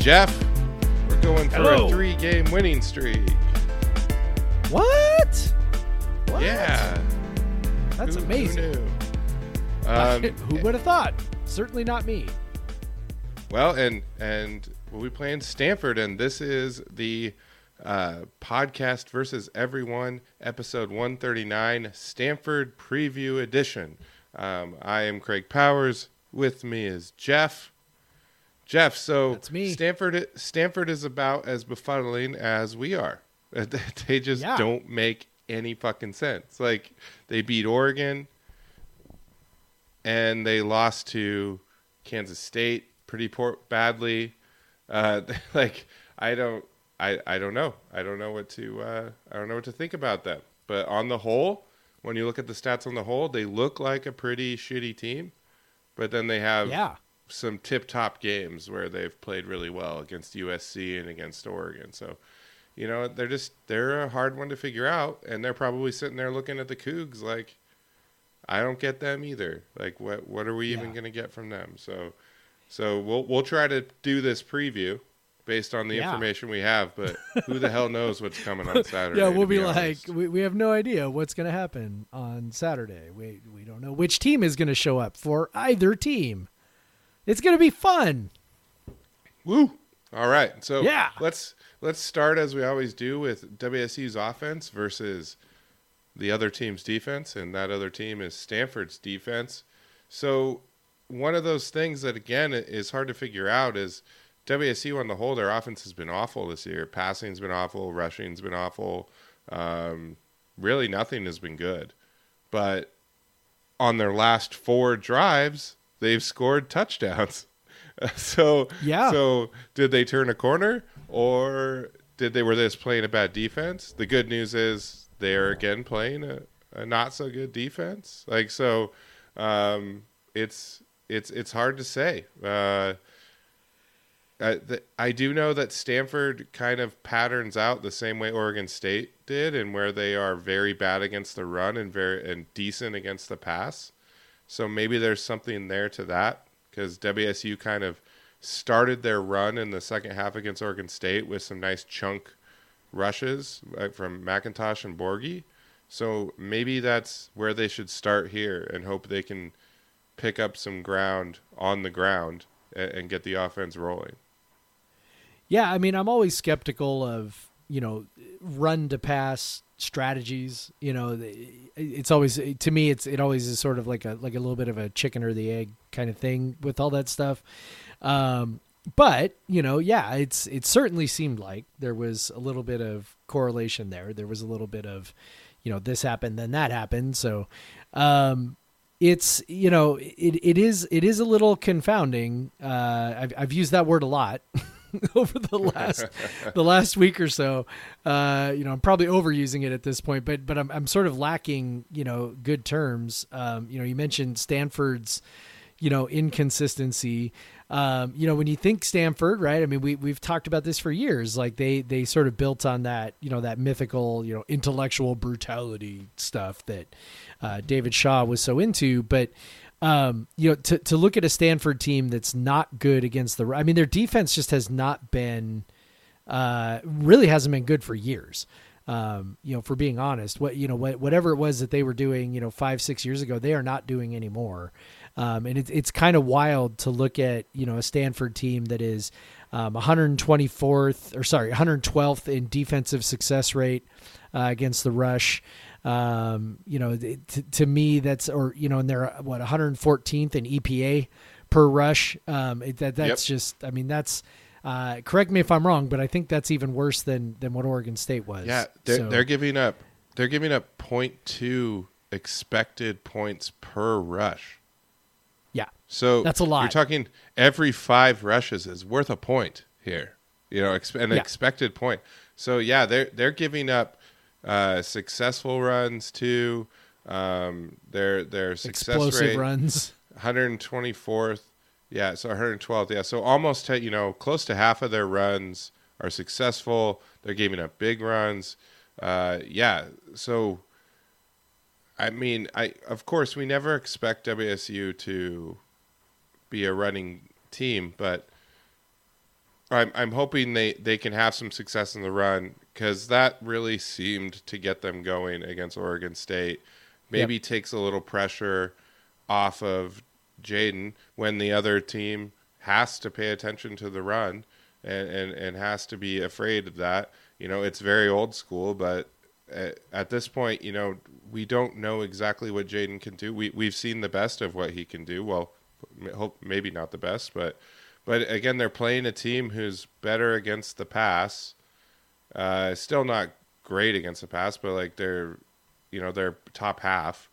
Jeff. We're going for Hello. a three game winning streak. What? What? Yeah. That's Who- amazing. Who? Um, Who would have thought? Certainly not me. well, and and we'll be playing Stanford, and this is the uh, podcast versus everyone, episode one thirty nine, Stanford preview edition. Um, I am Craig Powers. With me is Jeff. Jeff, so That's me. Stanford Stanford is about as befuddling as we are. They just Yeah. don't make any fucking sense. Like they beat Oregon and they lost to Kansas State pretty poor badly. Uh, like I don't I, I don't know. I don't know what to uh, I don't know what to think about them. But on the whole, when you look at the stats on the whole, they look like a pretty shitty team. But then they have Yeah. Some tip top games where they've played really well against USC and against Oregon. So, you know, they're just they're a hard one to figure out, and they're probably sitting there looking at the Cougs like, I don't get them either. Like, what what are we even going to get from them? So, so we'll we'll try to do this preview based on the Yeah. information we have, but who the hell knows what's coming on Saturday? yeah, we'll be, like, we, we have no idea what's going to happen on Saturday. We we don't know which team is going to show up for either team. It's going to be fun. Woo! All right, so Yeah. let's let's start as we always do with WSU's offense versus the other team's defense, and that other team is Stanford's defense. So one of those things that again is hard to figure out is WSU on the whole, their offense has been awful this year. Passing's been awful, rushing's been awful. Um, really, nothing has been good. But on their last four drives, they've scored touchdowns. so Yeah. So did they turn a corner, or did they were they just playing a bad defense? The good news is they are again playing a, a not so good defense. Like so, um, it's it's it's hard to say. Uh, I, the, I do know that Stanford kind of patterns out the same way Oregon State did, and where they are very bad against the run and very and decent against the pass. So maybe there's something there to that because WSU kind of started their run in the second half against Oregon State with some nice chunk rushes from McIntosh and Borghi. So maybe that's where they should start here and hope they can pick up some ground on the ground and, and get the offense rolling. Yeah, I mean, I'm always skeptical of you know run to pass strategies. You know, it's always to me, it's it always is sort of like a like a little bit of a chicken or the egg kind of thing with all that stuff. Um, but you know, yeah, it's it certainly seemed like there was a little bit of correlation there. There was a little bit of, you know, this happened, then that happened. So, um, it's you know, it it is it is a little confounding. Uh, I've I've used that word a lot. over the last the last week or so. Uh, you know, I'm probably overusing it at this point, but but I'm I'm sort of lacking you know good terms. Um, you know, you mentioned Stanford's you know inconsistency. Um, you know, when you think Stanford, right? I mean, we we've talked about this for years. Like they they sort of built on that you know that mythical you know intellectual brutality stuff that uh, David Shaw was so into, but um, you know, to to look at a Stanford team that's not good against the, I mean, their defense just has not been, uh, really hasn't been good for years. Um, you know, for being honest, what you know, what, whatever it was that they were doing, you know, five six years ago, they are not doing anymore. Um, and it's it's kind of wild to look at you know a Stanford team that is um, 124th or sorry 112th in defensive success rate uh, against the rush. Um, you know, to, to me, that's or you know, and they're what 114th in EPA per rush. Um, it, that that's just, I mean, that's. Uh, correct me if I'm wrong, but I think that's even worse than than what Oregon State was. Yeah, they're So- they're giving up they're giving up 0.2 expected points per rush. yeah, So That's a lot. You're talking every five rushes is worth a point here. You know, an Yeah. expected point. So yeah, they're they're giving up uh, successful runs too. Um, their their success explosive rate runs. 124th. Yeah, so 112th. Yeah, so almost you know close to half of their runs are successful. They're giving up big runs. Uh, yeah, so I mean, I of course we never expect WSU to be a running team, but I'm I'm hoping they they can have some success in the run because that really seemed to get them going against Oregon State. Maybe takes a little pressure off of Jayden when the other team has to pay attention to the run and, and, and has to be afraid of that. You know, it's very old school, but at, at this point, you know, we don't know exactly what Jayden can do. We we've seen the best of what he can do. Well, hope maybe not the best, but but again, they're playing a team who's better against the pass. Uh, still not great against the pass, but like they're, you know, they're top half.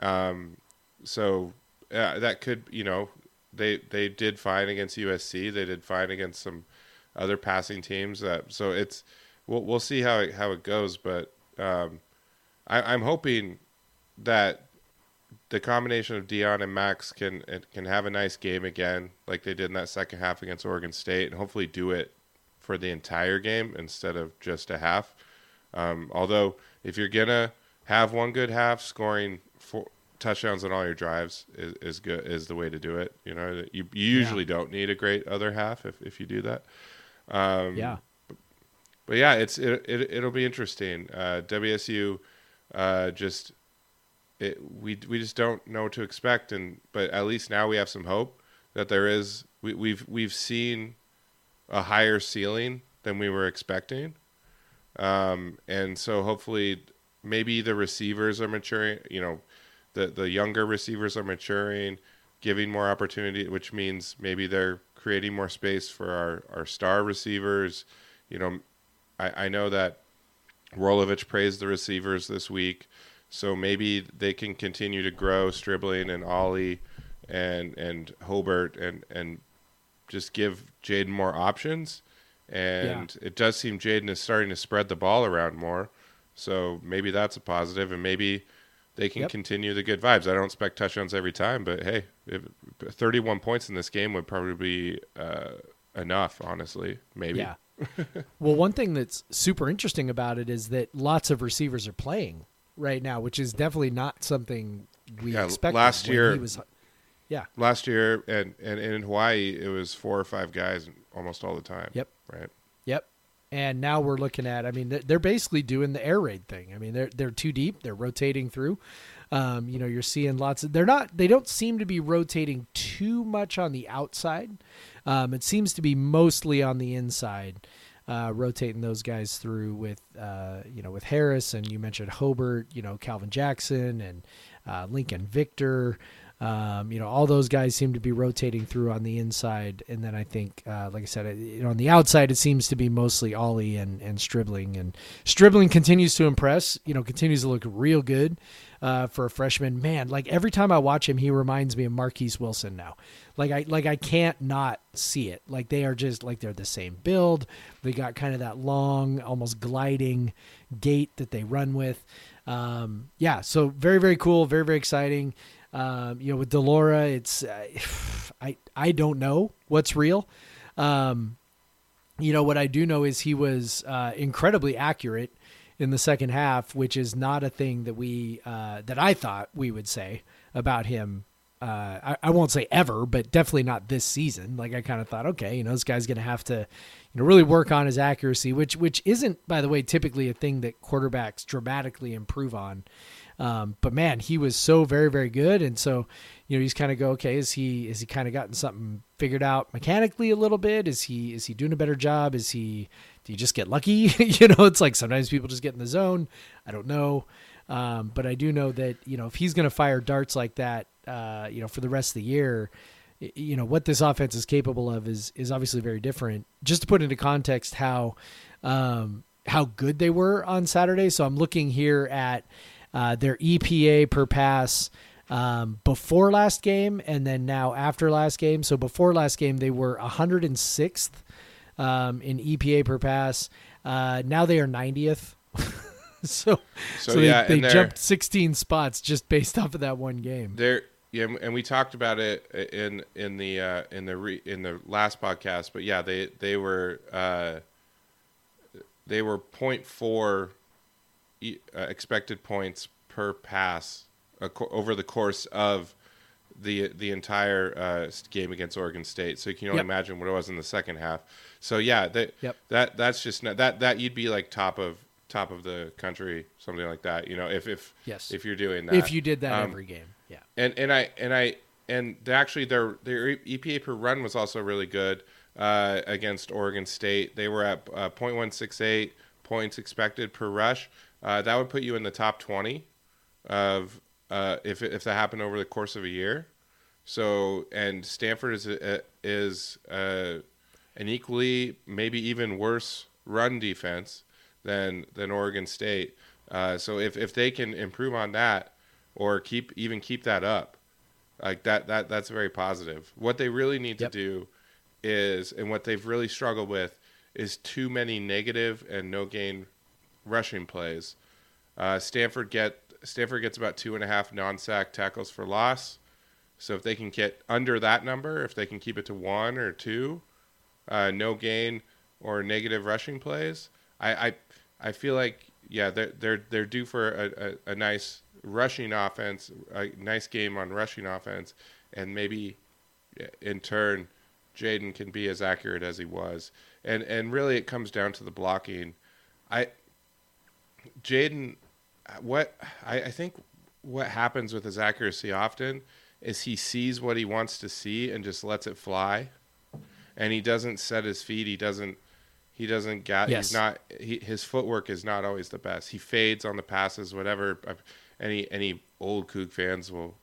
Um, so uh, that could, you know, they they did fine against USC. They did fine against some other passing teams. That so it's we'll we'll see how it, how it goes. But um, I, I'm hoping that the combination of Deon and Max can can have a nice game again, like they did in that second half against Oregon State, and hopefully do it for the entire game instead of just a half. Um, although, if you're gonna have one good half, scoring four touchdowns on all your drives is, is good is the way to do it. You know, you, you usually don't need a great other half if, if you do that. Um, Yeah. but yeah, it's it, it it'll be interesting. Uh, WSU uh, just it, we we just don't know what to expect, and but at least now we have some hope that there is we, we've we've seen a higher ceiling than we were expecting, um, and so hopefully maybe the receivers are maturing. You know, the the younger receivers are maturing, giving more opportunity, which means maybe they're creating more space for our our star receivers. You know, I, I know that Rolovich praised the receivers this week, so maybe they can continue to grow Stribling and Ollie and and Hobert and and just give Jayden more options. And it does seem Jayden is starting to spread the ball around more, so maybe that's a positive, and maybe they can Yep. continue the good vibes. I don't expect touchdowns every time, but hey, if 31 points in this game would probably be uh, enough, honestly. Maybe. Yeah. well, one thing that's super interesting about it is that lots of receivers are playing right now, which is definitely not something we Yeah, expected. last year- he was, yeah, last year and, and in Hawaii it was four or five guys almost all the time. Yep. Right. Yep. And now we're looking at. I mean, they're- they're basically doing the air raid thing. I mean, they're they're too deep. They're rotating through. Um, you know, you're seeing lots of. They're not. They don't seem to be rotating too much on the outside. Um, it seems to be mostly on the inside, uh, rotating those guys through with uh, you know with Harris and you mentioned Hobert. You know Calvin Jackson and uh, Lincoln Victor. Um, you know, all those guys seem to be rotating through on the inside, and then I think, uh, like I said, it- you know, on the outside it seems to be mostly Ollie and and Stribling, and Stribling continues to impress. You know, continues to look real good uh, for a freshman. Man, like every time I watch him, he reminds me of Marquess Wilson now. Like I like I can't not see it. Like they are just like they're the same build. They got kind of that long, almost gliding gait that they run with. Um, yeah, so very very cool, very very exciting. Um, you know, with de Laura, it's uh, I I don't know what's real. Um, you know what I do know is he was uh, incredibly accurate in the second half, which is not a thing that we uh, that I thought we would say about him. Uh, I, I won't say ever, but definitely not this season. Like I kind of thought, okay, you know, this guy's going to have to, you know, really work on his accuracy, which which isn't, by the way, typically a thing that quarterbacks dramatically improve on. Um, but man, he was so very very good, and so you know, he's kind of go, okay, is he is he kind of gotten something figured out mechanically a little bit? Is he is he doing a better job? Is he do you just get lucky? you know, it's like sometimes people just get in the zone. I don't know. Um, but I do know that, you know, if he's going to fire darts like that, uh, you know, for the rest of the year, you know, what this offense is capable of is, is obviously very different. Just to put into context how, um, how good they were on Saturday. So I'm looking here at, uh, their EPA per pass, um, before last game and then now after last game. So before last game, they were 106th um, in EPA per pass. Uh, now they are 90th. so, So, so, they, yeah, they jumped 16 spots just based off of that one game. There, yeah, and we talked about it in in the uh, in the re, in the last podcast. But yeah, they they were uh, they were 0.4 e- uh, expected points per pass over the course of the the entire uh, game against Oregon State. So you can only Yep. imagine what it was in the second half. So yeah, that Yep. that that's just not, that that you'd be like top of top of the country, something like that. You know, if if Yes. if you're doing that, If you did that Um, every game, yeah. and and I and I and actually their their EPA per run was also really good uh, against Oregon State. They were at uh, .168 points expected per rush. Uh, that would put you in the top 20 of uh, if if that happened over the course of a year. So and Stanford is a, is uh, an equally maybe even worse run defense than than Oregon State. Uh, so if if they can improve on that or keep even keep that up, like that that that's very positive. What they really need Yep. to do is, and what they've really struggled with, is too many negative and no gain rushing plays. Uh, Stanford get Stanford gets about two and a half non-sack tackles for loss. So if they can get under that number, if they can keep it to one or two, uh, no gain or negative rushing plays, I I, I feel like yeah they're they're they're due for a, a, a nice rushing offense, a nice game on rushing offense, and maybe in turn Jayden can be as accurate as he was. And and really it comes down to the blocking. I Jayden what I, I think what happens with his accuracy often is he sees what he wants to see and just lets it fly. And he doesn't set his feet, he doesn't he doesn't get Yes. he's not he, his footwork is not always the best. He fades on the passes whatever any any old Coug fans will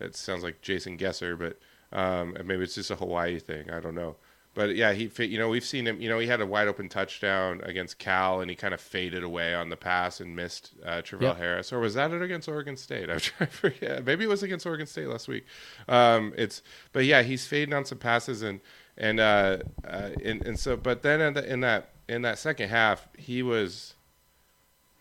it sounds like Jason Gesser, but um, and maybe it's just a Hawaii thing. I don't know. But yeah, he you know we've seen him. You know he had a wide open touchdown against Cal, and he kind of faded away on the pass and missed uh, Travell Yep. Harris. Or was that it against Oregon State? I'm trying to forget. Maybe it was against Oregon State last week. Um, it's but yeah, he's fading on some passes and and uh, uh, and, and so but then in, the, in that in that second half he was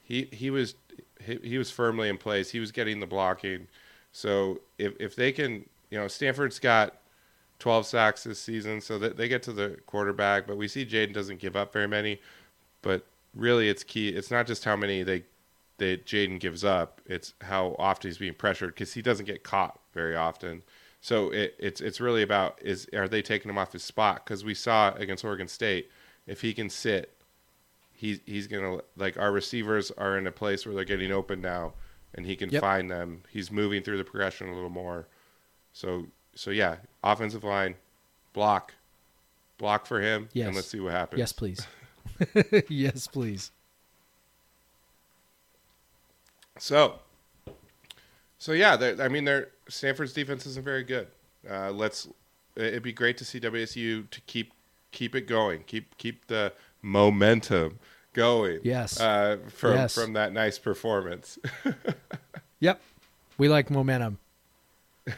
he he was he, he was firmly in place. He was getting the blocking. So if if they can, you know, Stanford's got 12 sacks this season, so that they get to the quarterback. But we see Jayden doesn't give up very many. But really, it's key. It's not just how many they that Jayden gives up. It's how often he's being pressured because he doesn't get caught very often. So it, it's it's really about is are they taking him off his spot? Because we saw against Oregon State, if he can sit, he's he's gonna like our receivers are in a place where they're getting open now, and he can Yep. find them. He's moving through the progression a little more. So so yeah, offensive line, block, block for him, Yes. and let's see what happens. Yes, please. yes, please. So, So yeah, I mean, they're Stanford's defense isn't very good. Uh, let's. It'd be great to see WSU to keep keep it going, keep keep the momentum going. Yes. Uh, from Yes. from that nice performance. Yep. We like momentum.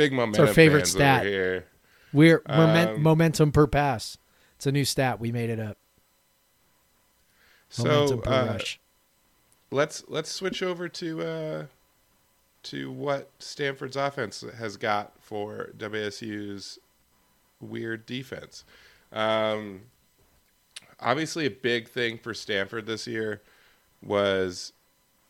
Big momentum. favorite fans stat. over here. We're Um, momentum per pass. It's a new stat. We made it up. So Momentum per uh, let's let's switch over to uh, to what Stanford's offense has got for WSU's weird defense. Um, obviously, a big thing for Stanford this year was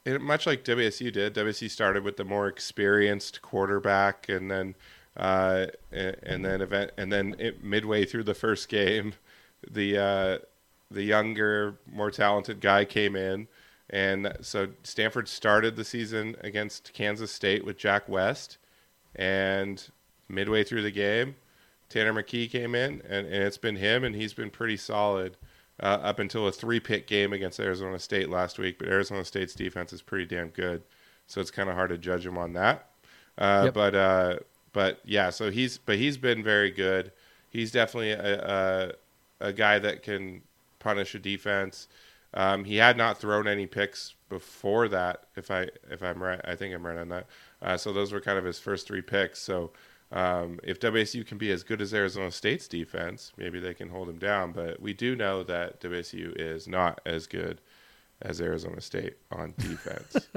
it, much like WSU did. WSU started with the more experienced quarterback, and then uh, and, then event and then it, midway through the first game, the uh, the younger, more talented guy came in. And so Stanford started the season against Kansas State with Jack West. And midway through the game, Tanner McKee came in, and, and it's been him, and he's been pretty solid uh, up until a three pick game against Arizona State last week. But Arizona State's defense is pretty damn good. So it's kind of hard to judge him on that. Uh, Yep. But uh, but yeah, so he's but he's been very good. He's definitely a, a, a guy that can punish a defense. Um, he had not thrown any picks before that, if I if I'm right. I think I'm right on that. Uh, so those were kind of his first three picks. So um, if WSU can be as good as Arizona State's defense, maybe they can hold him down. But we do know that WSU is not as good as Arizona State on defense.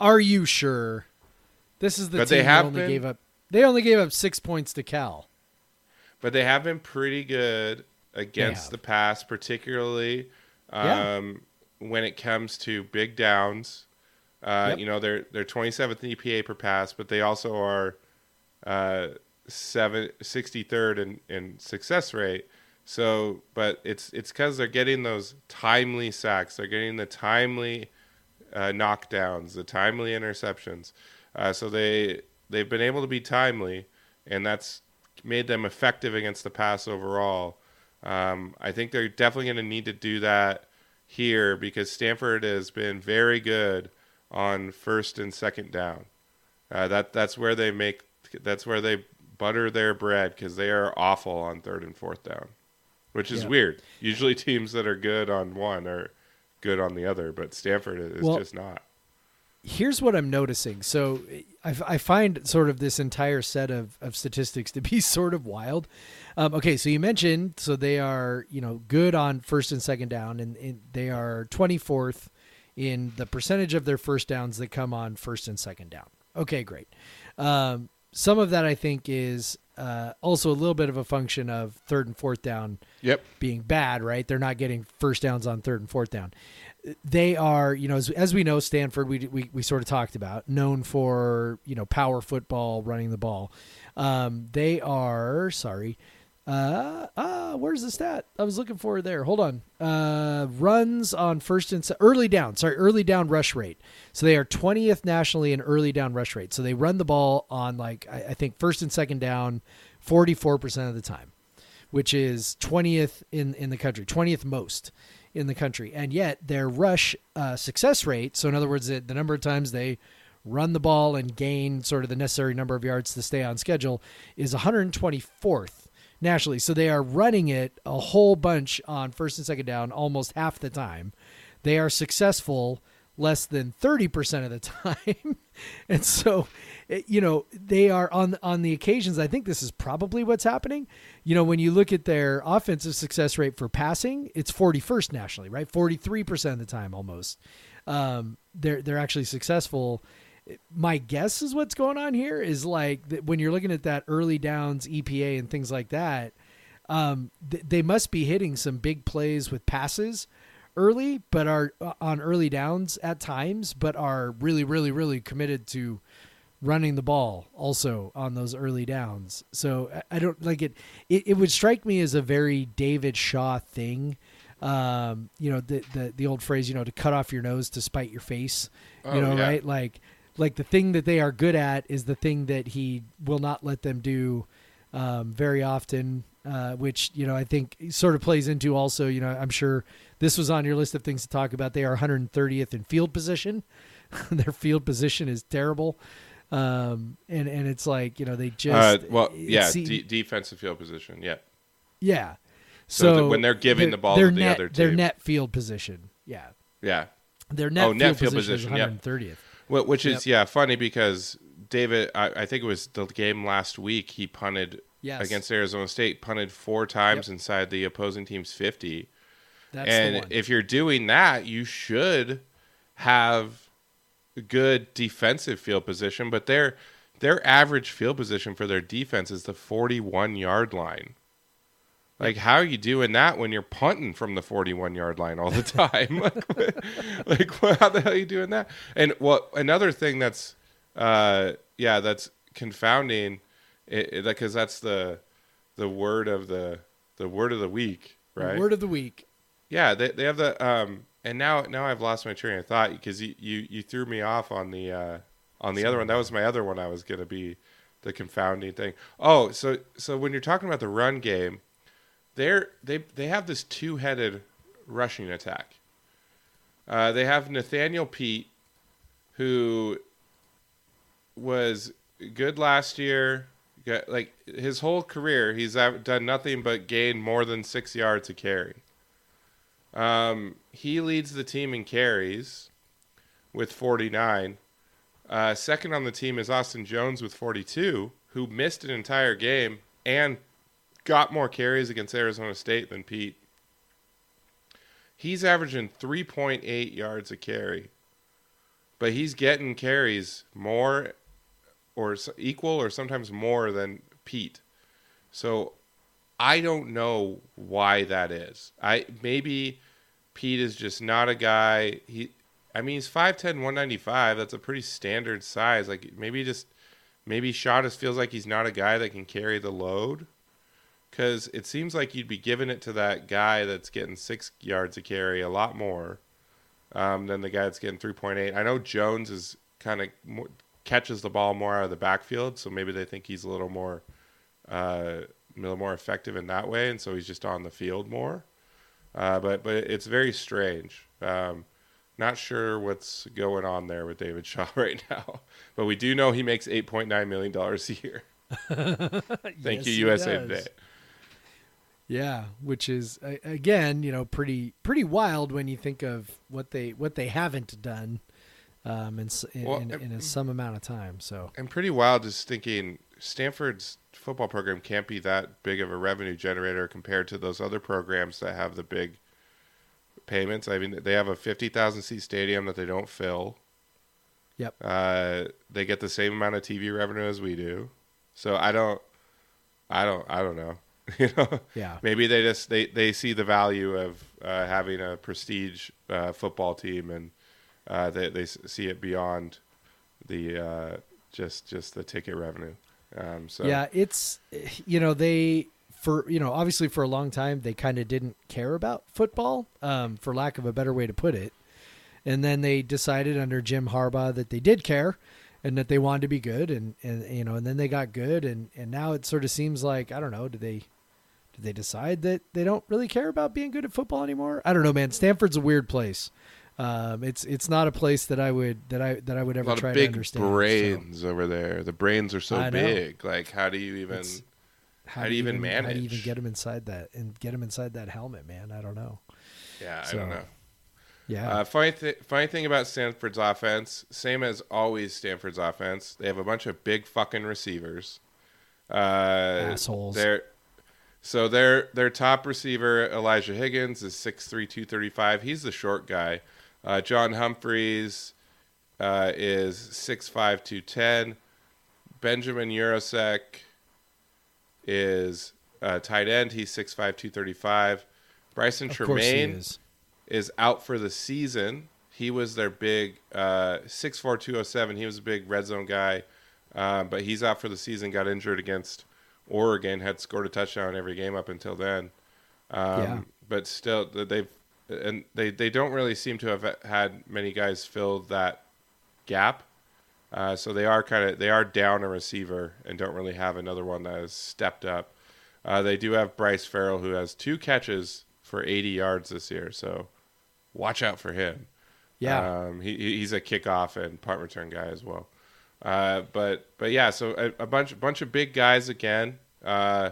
Are you sure? This is the But team they that only been- gave up. They only gave up six points to Cal. but they have been pretty good against the pass, particularly Yeah. um, when it comes to big downs. Uh, Yep. You know, they're they're 27th in EPA per pass, but they also are uh, seven, 63rd in, in success rate. So, but it's it's because they're getting those timely sacks. They're getting the timely uh, knockdowns, the timely interceptions. Uh, so they they've been able to be timely, and that's made them effective against the pass overall. Um, I think they're definitely going to need to do that here because Stanford has been very good on first and second down. Uh, that that's where they make that's where they butter their bread because they are awful on third and fourth down, which is Yeah. weird. Usually teams that are good on one are good on the other, but Stanford is Well, just not. here's what I'm noticing. So I, I find sort of this entire set of, of statistics to be sort of wild. Um, okay, so you mentioned so they are you know good on first and second down, and, and they are 24th in the percentage of their first downs that come on first and second down. Okay, great. Um, some of that I think is uh, also a little bit of a function of third and fourth down Yep. being bad, right? They're not getting first downs on third and fourth down. They are, you know, as, as we know, Stanford, we, we, we sort of talked about, known for, you know, power football, running the ball. Um, they are, sorry, uh, uh, where's the stat? I was looking for there. Hold on. Uh, runs on first and se- early down. Sorry, early down rush rate. So they are 20th nationally in early down rush rate. So they run the ball on like I, I think first and second down, 44% of the time which is 20th in, in the country, 20th most in the country. And yet their rush uh, success rate, so in other words, the number of times they run the ball and gain sort of the necessary number of yards to stay on schedule, is 124th nationally. So they are running it a whole bunch on first and second down almost half the time. They are successful less than 30% of the time. and so, you know, they are on on the occasions I think this is probably what's happening. You know, when you look at their offensive success rate for passing, it's 41st nationally, right? 43% of the time almost. Um, they're they're actually successful. My guess is what's going on here is like that when you're looking at that early downs EPA and things like that, um, th- they must be hitting some big plays with passes early, but are uh, on early downs at times, but are really, really, really committed to running the ball also on those early downs. So I- I don't like it. It, it would strike me as a very David Shaw thing. Um, you know, the, the, the old phrase, you know, to cut off your nose to spite your face, you Oh, know, yeah. right? Like, like the thing that they are good at is the thing that he will not let them do um, very often, uh, which you know I think sort of plays into also. You know, I'm sure this was on your list of things to talk about. They are 130th in field position. Their field position is terrible. Um, and and it's like you know they Uh, just well, yeah, de- defensive field position. Yeah. yeah. So So, that when they're giving the ball to the net, other team, their net field position, yeah, Yeah. their net, Oh, net field, field position, position, is yep. 130th. Wh- Which is Yep. yeah funny because David, I, I think it was the game last week. He punted Yes. against Arizona State, punted four times Yep. inside the opposing team's fifty. That's and one. if you're doing that, you should have good defensive field position. But their their average field position for their defense is the 41 yard line. Like, how are you doing that when you're punting from the 41 yard line all the time? like, like, how the hell are you doing that? And well, another thing that's, uh, yeah, that's confounding, because that's the the word of the the word of the week, right? Word of the week. Yeah, they they have the um, and now now I've lost my train of thought because you, you you threw me off on the uh on the other one. That was my other one. I was gonna be the confounding thing. Oh, so so when you're talking about the run game, they're they they have this two headed rushing attack. Uh, they have Nathaniel Peat, who was good last year. Got, like his whole career, he's done nothing but gain more than six yards a carry. Um, he leads the team in carries with 49. Uh, second on the team is Austin Jones with 42, who missed an entire game and got more carries against Arizona State than Peat. He's averaging 3.8 yards a carry, but he's getting carries more or equal or sometimes more than Peat. So I don't know why that is. I maybe Peat is just not a guy. He, I mean, he's 5'10", 195. That's a pretty standard size. Like maybe just maybe Shottis feels like he's not a guy that can carry the load. Because it seems like you'd be giving it to that guy that's getting six yards a carry a lot more um, than the guy that's getting 3.8. I know Jones is kind of catches the ball more out of the backfield, so maybe they think he's a little more uh, a little more effective in that way, and so he's just on the field more. Uh, but but it's very strange. Um, not sure what's going on there with David Shaw right now, but we do know he makes eight point nine million dollars a year. Thank Yes, you, USA. Today. Yeah, which is again, you know, pretty pretty wild when you think of what they what they haven't done um, in, in, Well, in, in some amount of time. So I'm pretty wild just thinking Stanford's football program can't be that big of a revenue generator compared to those other programs that have the big payments. I mean, they have a 50,000 seat stadium that they don't fill. Yep. Uh, they get the same amount of TV revenue as we do. So I don't, I don't, I don't know. you know, Yeah. maybe they just they they see the value of uh, having a prestige uh, football team and uh, they they see it beyond the uh, just just the ticket revenue. Um, so Yeah, it's you know they for you know obviously for a long time they kind of didn't care about football, um, for lack of a better way to put it, and then they decided under Jim Harbaugh that they did care, and that they wanted to be good, and and you know and then they got good, and and now it sort of seems like I don't know, did they did they decide that they don't really care about being good at football anymore? I don't know, man. Stanford's a weird place. Um, it's it's not a place that I would that I that I would ever try to understand. so brains over there. The brains are so big. Like, how do you even? It's- How do you even manage? How do you even get them inside that and get them inside that helmet, man? I don't know. yeah, I don't know. Yeah, Uh, funny, th- funny thing about Stanford's offense, same as always Stanford's offense, they have a bunch of big fucking receivers. Uh, Assholes. They're, so their their top receiver Elijah Higgins is 6'3", 235. He's the short guy. Uh, John Humphreys uh, is 6'5", 210. Benjamin Yurosek is uh, tight end. He's 6'5", 235. Brycen of Tremayne is. is out for the season. He was their big uh, 6'4", 207. He was a big red zone guy, uh, but he's out for the season. Got injured against Oregon. Had scored a touchdown every game up until then. Um, Yeah. But still, they've and they they don't really seem to have had many guys fill that gap. Uh, so they are kind of they are down a receiver and don't really have another one that has stepped up. Uh, they do have Bryce Farrell who has two catches for 80 yards this year, so watch out for him. Yeah, um, he he- he's a kickoff and punt return guy as well. Uh, but but yeah, so a, a bunch bunch of big guys again. Uh,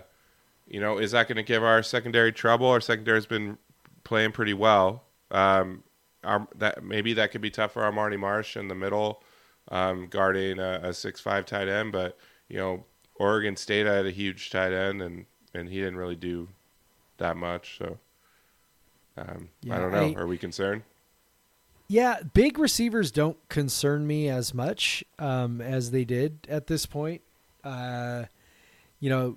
you know, is that going to give our secondary trouble? Our secondary's been playing pretty well. Um, our, that maybe that could be tough for our Marty Marsh in the middle, um, guarding a, a six five tight end. But you know, Oregon State had a huge tight end, and and he didn't really do that much. So um, I don't know. I- Are we concerned? Yeah, big receivers don't concern me as much um, as they did at this point. Uh, you know,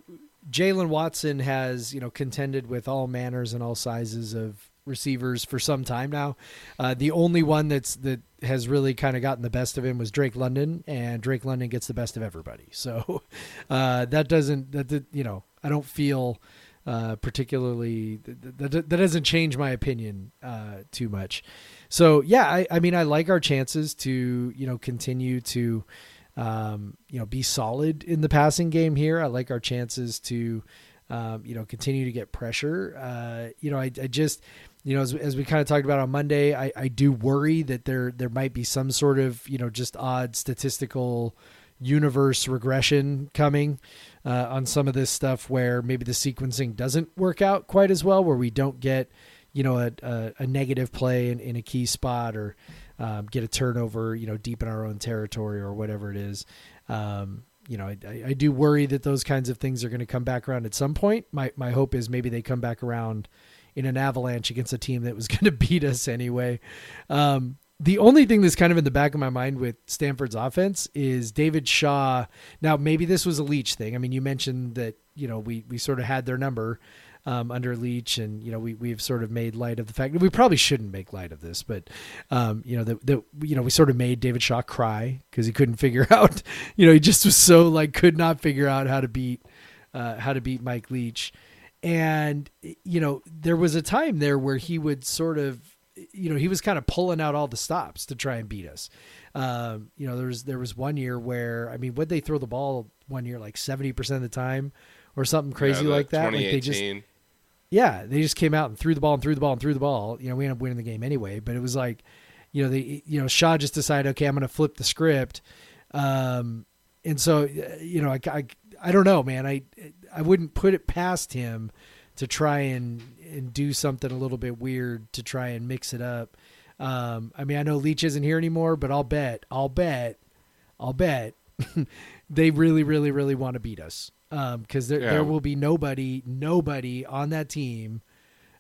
Jaylen Watson has you know contended with all manners and all sizes of receivers for some time now. Uh, the only one that's that has really kind of gotten the best of him was Drake London, and Drake London gets the best of everybody. So uh, that doesn't that that- you know I don't feel uh, particularly that, that, that doesn't change my opinion uh, too much. So yeah, I, I mean I like our chances to you know continue to um, you know be solid in the passing game here. I like our chances to um, you know continue to get pressure. Uh, you know I, I just you know as, as we kind of talked about on Monday, I, I do worry that there there might be some sort of you know just odd statistical universe regression coming uh, on some of this stuff where maybe the sequencing doesn't work out quite as well, where we don't get you know a, a, a negative play in, in a key spot or um, get a turnover you know deep in our own territory or whatever it is. Um, you know, I, I- do worry that those kinds of things are going to come back around at some point. My my hope is maybe they come back around in an avalanche against a team that was going to beat us anyway. Um, the only thing that's kind of in the back of my mind with Stanford's offense is David Shaw. Now, maybe this was a Leach thing. I mean, you mentioned that you know we we sort of had their number um, under Leach, and you know we we've sort of made light of the fact that we probably shouldn't make light of this, but um, you know that that you know we sort of made David Shaw cry because he couldn't figure out. You know, he just was so like could not figure out how to beat uh, how to beat Mike Leach, and you know there was a time there where he would sort of you know he was kind of pulling out all the stops to try and beat us. Um, you know there was there was one year where I mean would they throw the ball one year like seventy percent of the time or something crazy Yeah, like that? Like they just 2018. Yeah, they just came out and threw the ball and threw the ball and threw the ball. You know, we ended up winning the game anyway. But it was like, you know, they, you know, Shaw just decided, okay, I'm going to flip the script. Um, and so, uh, you know, I, I, I don't know, man. I, I wouldn't put it past him to try and and do something a little bit weird to try and mix it up. Um, I mean, I know Leach isn't here anymore, but I'll bet, I'll bet, I'll bet they really, really, really want to beat us. Um, cause there, Yeah. there will be nobody, nobody on that team,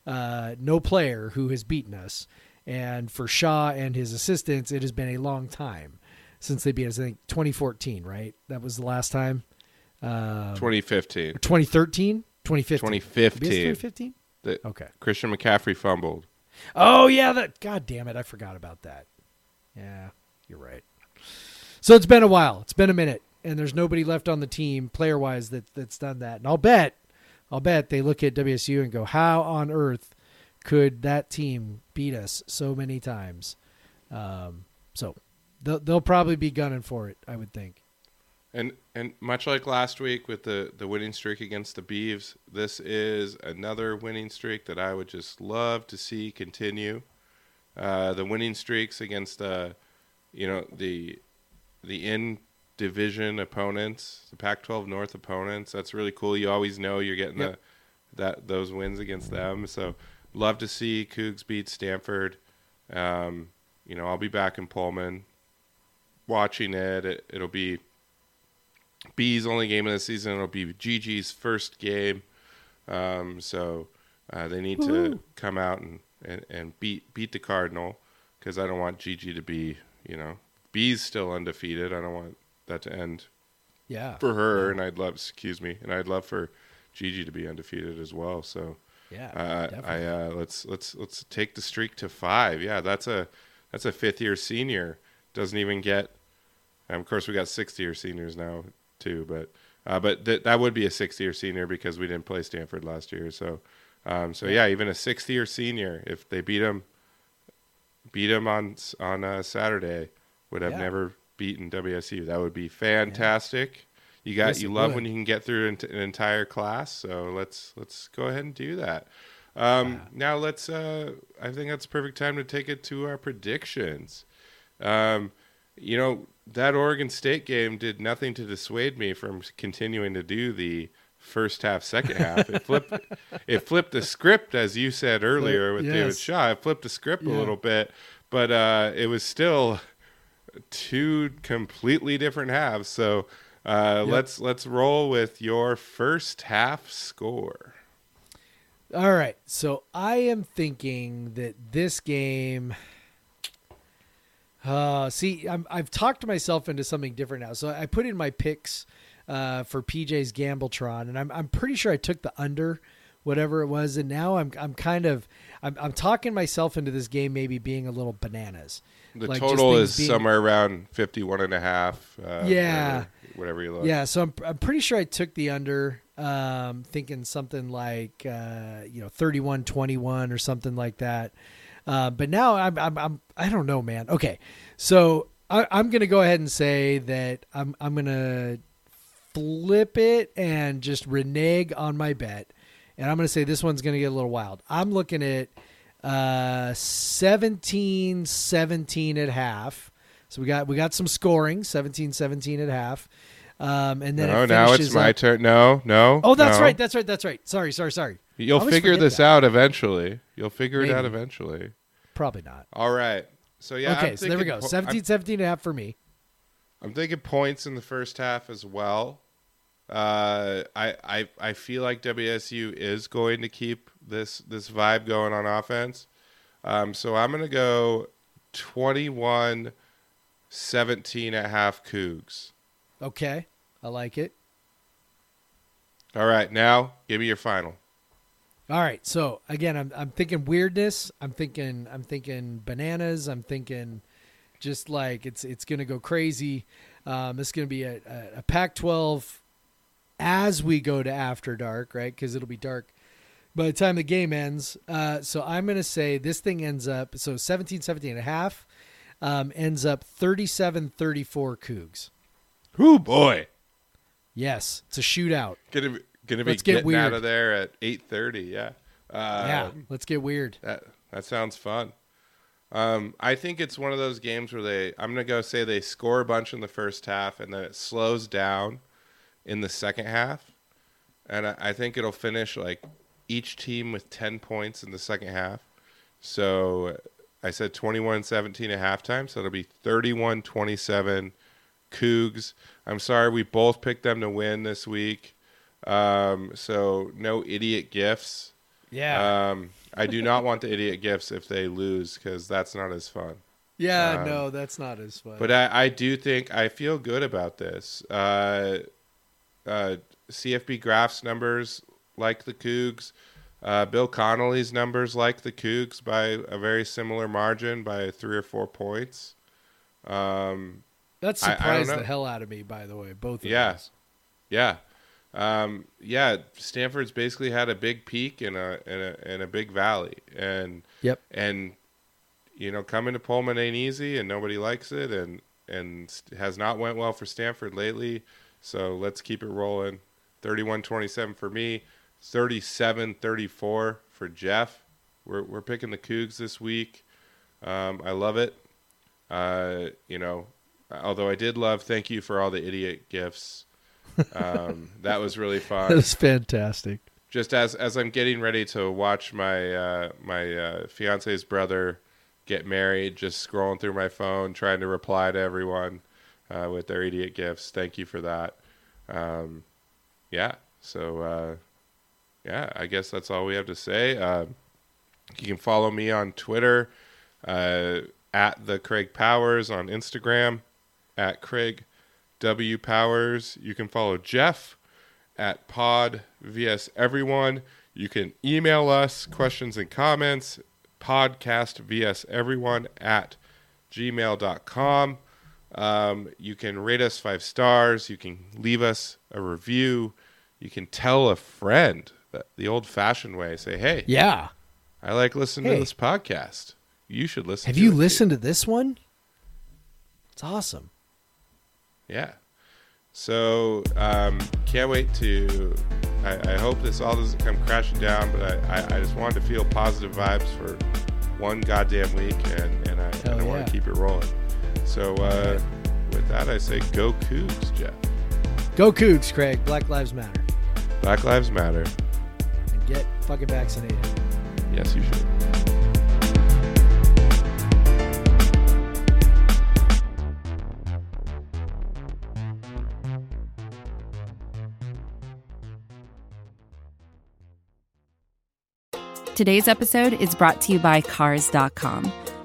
uh, no player who has beaten us. And for Shaw and his assistants, it has been a long time since they beat us. I think 2014, right? That was the last time. Um, 2015. 2013, 2015. 2015. 2015. Okay. Christian McCaffrey fumbled. Oh yeah, that. God damn it, I forgot about that. Yeah, you're right. So it's been a while. It's been a minute, and there's nobody left on the team, player wise, that that's done that. And I'll bet, I'll bet they look at WSU and go, "How on earth could that team beat us so many times?" Um, so they'll they'll probably be gunning for it. I would think. And and much like last week with the the winning streak against the Beavs, this is another winning streak that I would just love to see continue. Uh, the winning streaks against uh, you know the the in division opponents, the Pac-12 North opponents. That's really cool. You always know you're getting Yep. the that those wins against them. So love to see Cougs beat Stanford. Um, you know, I'll be back in Pullman watching it. it it'll be B's only game of the season. It'll be Gigi's first game. Um, so uh, they need to come out and, and, and beat beat the Cardinal because I don't want Gigi to be, you know, B's still undefeated. I don't want that to end Yeah. for her, and I'd love, excuse me, and I'd love for Gigi to be undefeated as well. So Yeah. uh, definitely. I uh, let's let's let's take the streak to five. Yeah, that's a that's a fifth year senior. Doesn't even get. And of course, we got sixth year seniors now too, but uh, but th- that would be a sixth year senior because we didn't play Stanford last year. So um, so yeah, even a sixth year senior, if they beat him, beat him on on uh, Saturday, would have Yeah. never beaten WSU. That would be fantastic. You got Yes, you love would. when you can get through an, an entire class. So let's let's go ahead and do that. Um, Now let's. Uh, I think that's the perfect time to take it to our predictions. Um, you know, that Oregon State game did nothing to dissuade me from continuing to do the first half, second half. It flipped, it flipped the script, as you said earlier with David Shaw. It flipped the script a little bit, but uh, it was still two completely different halves. So uh, Yep. let's let's roll with your first half score. All right. So I am thinking that this game. Uh, see, I'm, I've talked myself into something different now. So I put in my picks uh, for PJ's Gambletron, and I'm I'm pretty sure I took the under, whatever it was, and now I'm I'm kind of I'm I'm talking myself into this game maybe being a little bananas. The Like, total is being- somewhere around 51 and a half. Uh, Yeah. Whatever, whatever you look. Yeah, so I'm I'm pretty sure I took the under, um, thinking something like uh, you know 31-21 or something like that. Uh, but now I'm, I'm I'm I don't know, man. Okay, so I, I'm gonna go ahead and say that I'm I'm gonna flip it and just renege on my bet, and I'm gonna say this one's gonna get a little wild. I'm looking at uh 17 17 at half. So we got we got some scoring, 17-17 at half. Um, and then No, it now it's my up- turn. No, no. Oh, that's no. right. That's right. That's right. Sorry, sorry, sorry. You'll figure this that. out eventually. You'll figure it out eventually. Probably not. All right. So yeah. okay, so there we go. po- 17 17 and a half for me. I'm, I'm thinking points in the first half as well. Uh, I, I I feel like WSU is going to keep this this vibe going on offense. Um, so I'm gonna go 21 17 at half Cougs. Okay. I like it. All right, now give me your final. All right. So again, I'm I'm thinking weirdness. I'm thinking I'm thinking bananas. I'm thinking just like it's it's gonna go crazy. Um, it's gonna be a, a, a Pac-12 as we go to after dark, right? Because it'll be dark by the time the game ends. Uh, so I'm gonna say this thing ends up so 17, 17 and a half um, ends up 37, 34 Cougs. Whoo boy, Yes, it's a shootout. gonna be, gonna be Let's get getting out of there at 8:30. Yeah. Uh, yeah, let's get weird. That that sounds fun. Um, I think it's one of those games where they I'm gonna go say they score a bunch in the first half and then it slows down in the second half, and I, I think it'll finish like each team with 10 points in the second half. So I said 21-17 at halftime, so it'll be 31-27 Cougs. I'm sorry we both picked them to win this week. Um, so no idiot gifts. Yeah, Um, I do not want the idiot gifts if they lose because that's not as fun. yeah. um, no, that's not as fun. But I, I do think I feel good about this. Uh, uh, CFB Graph's numbers like the Cougs. Uh, Bill Connolly's numbers like the Cougs by a very similar margin by three or four points. Um, That I- I surprised the hell out of me, by the way. Both of Yeah. those. Yeah. Um, yeah, Stanford's basically had a big peak and a and a and a big valley, and Yep. and you know coming to Pullman ain't easy, and nobody likes it, and and has not went well for Stanford lately. So let's keep it rolling. 31-27 for me, 37-34 for Jeff. We're we're picking the Cougs this week. Um, I love it. Uh, you know, although I did love. Thank you for all the idiot gifts. Um, that was really fun. That was fantastic. Just as as I'm getting ready to watch my uh, my uh, fiance's brother get married, just scrolling through my phone, trying to reply to everyone uh, with their idiot gifts. Thank you for that. Um, yeah. So uh, yeah, I guess that's all we have to say. Uh, you can follow me on Twitter uh, at the Craig Powers on Instagram at Craig W Powers. You can follow Jeff at Pod VS Everyone. You can email us questions and comments podcast vs everyone at gmail.com. Um, you can rate us five stars. You can leave us a review. You can tell a friend that the old fashioned way. Say, hey, Yeah. I like listening Hey. to this podcast. You should listen. Have to you it too." listened to this one? It's awesome. Yeah. So um, can't wait to. I, I hope this all doesn't come crashing down, but I, I, I just wanted to feel positive vibes for one goddamn week, and, and I, I Hell want to keep it rolling. So uh, with that, I say go Cougs, Jeff. Go Cougs, Craig. Black Lives Matter. Black Lives Matter. And get fucking vaccinated. Yes, you should. Today's episode is brought to you by Cars.com.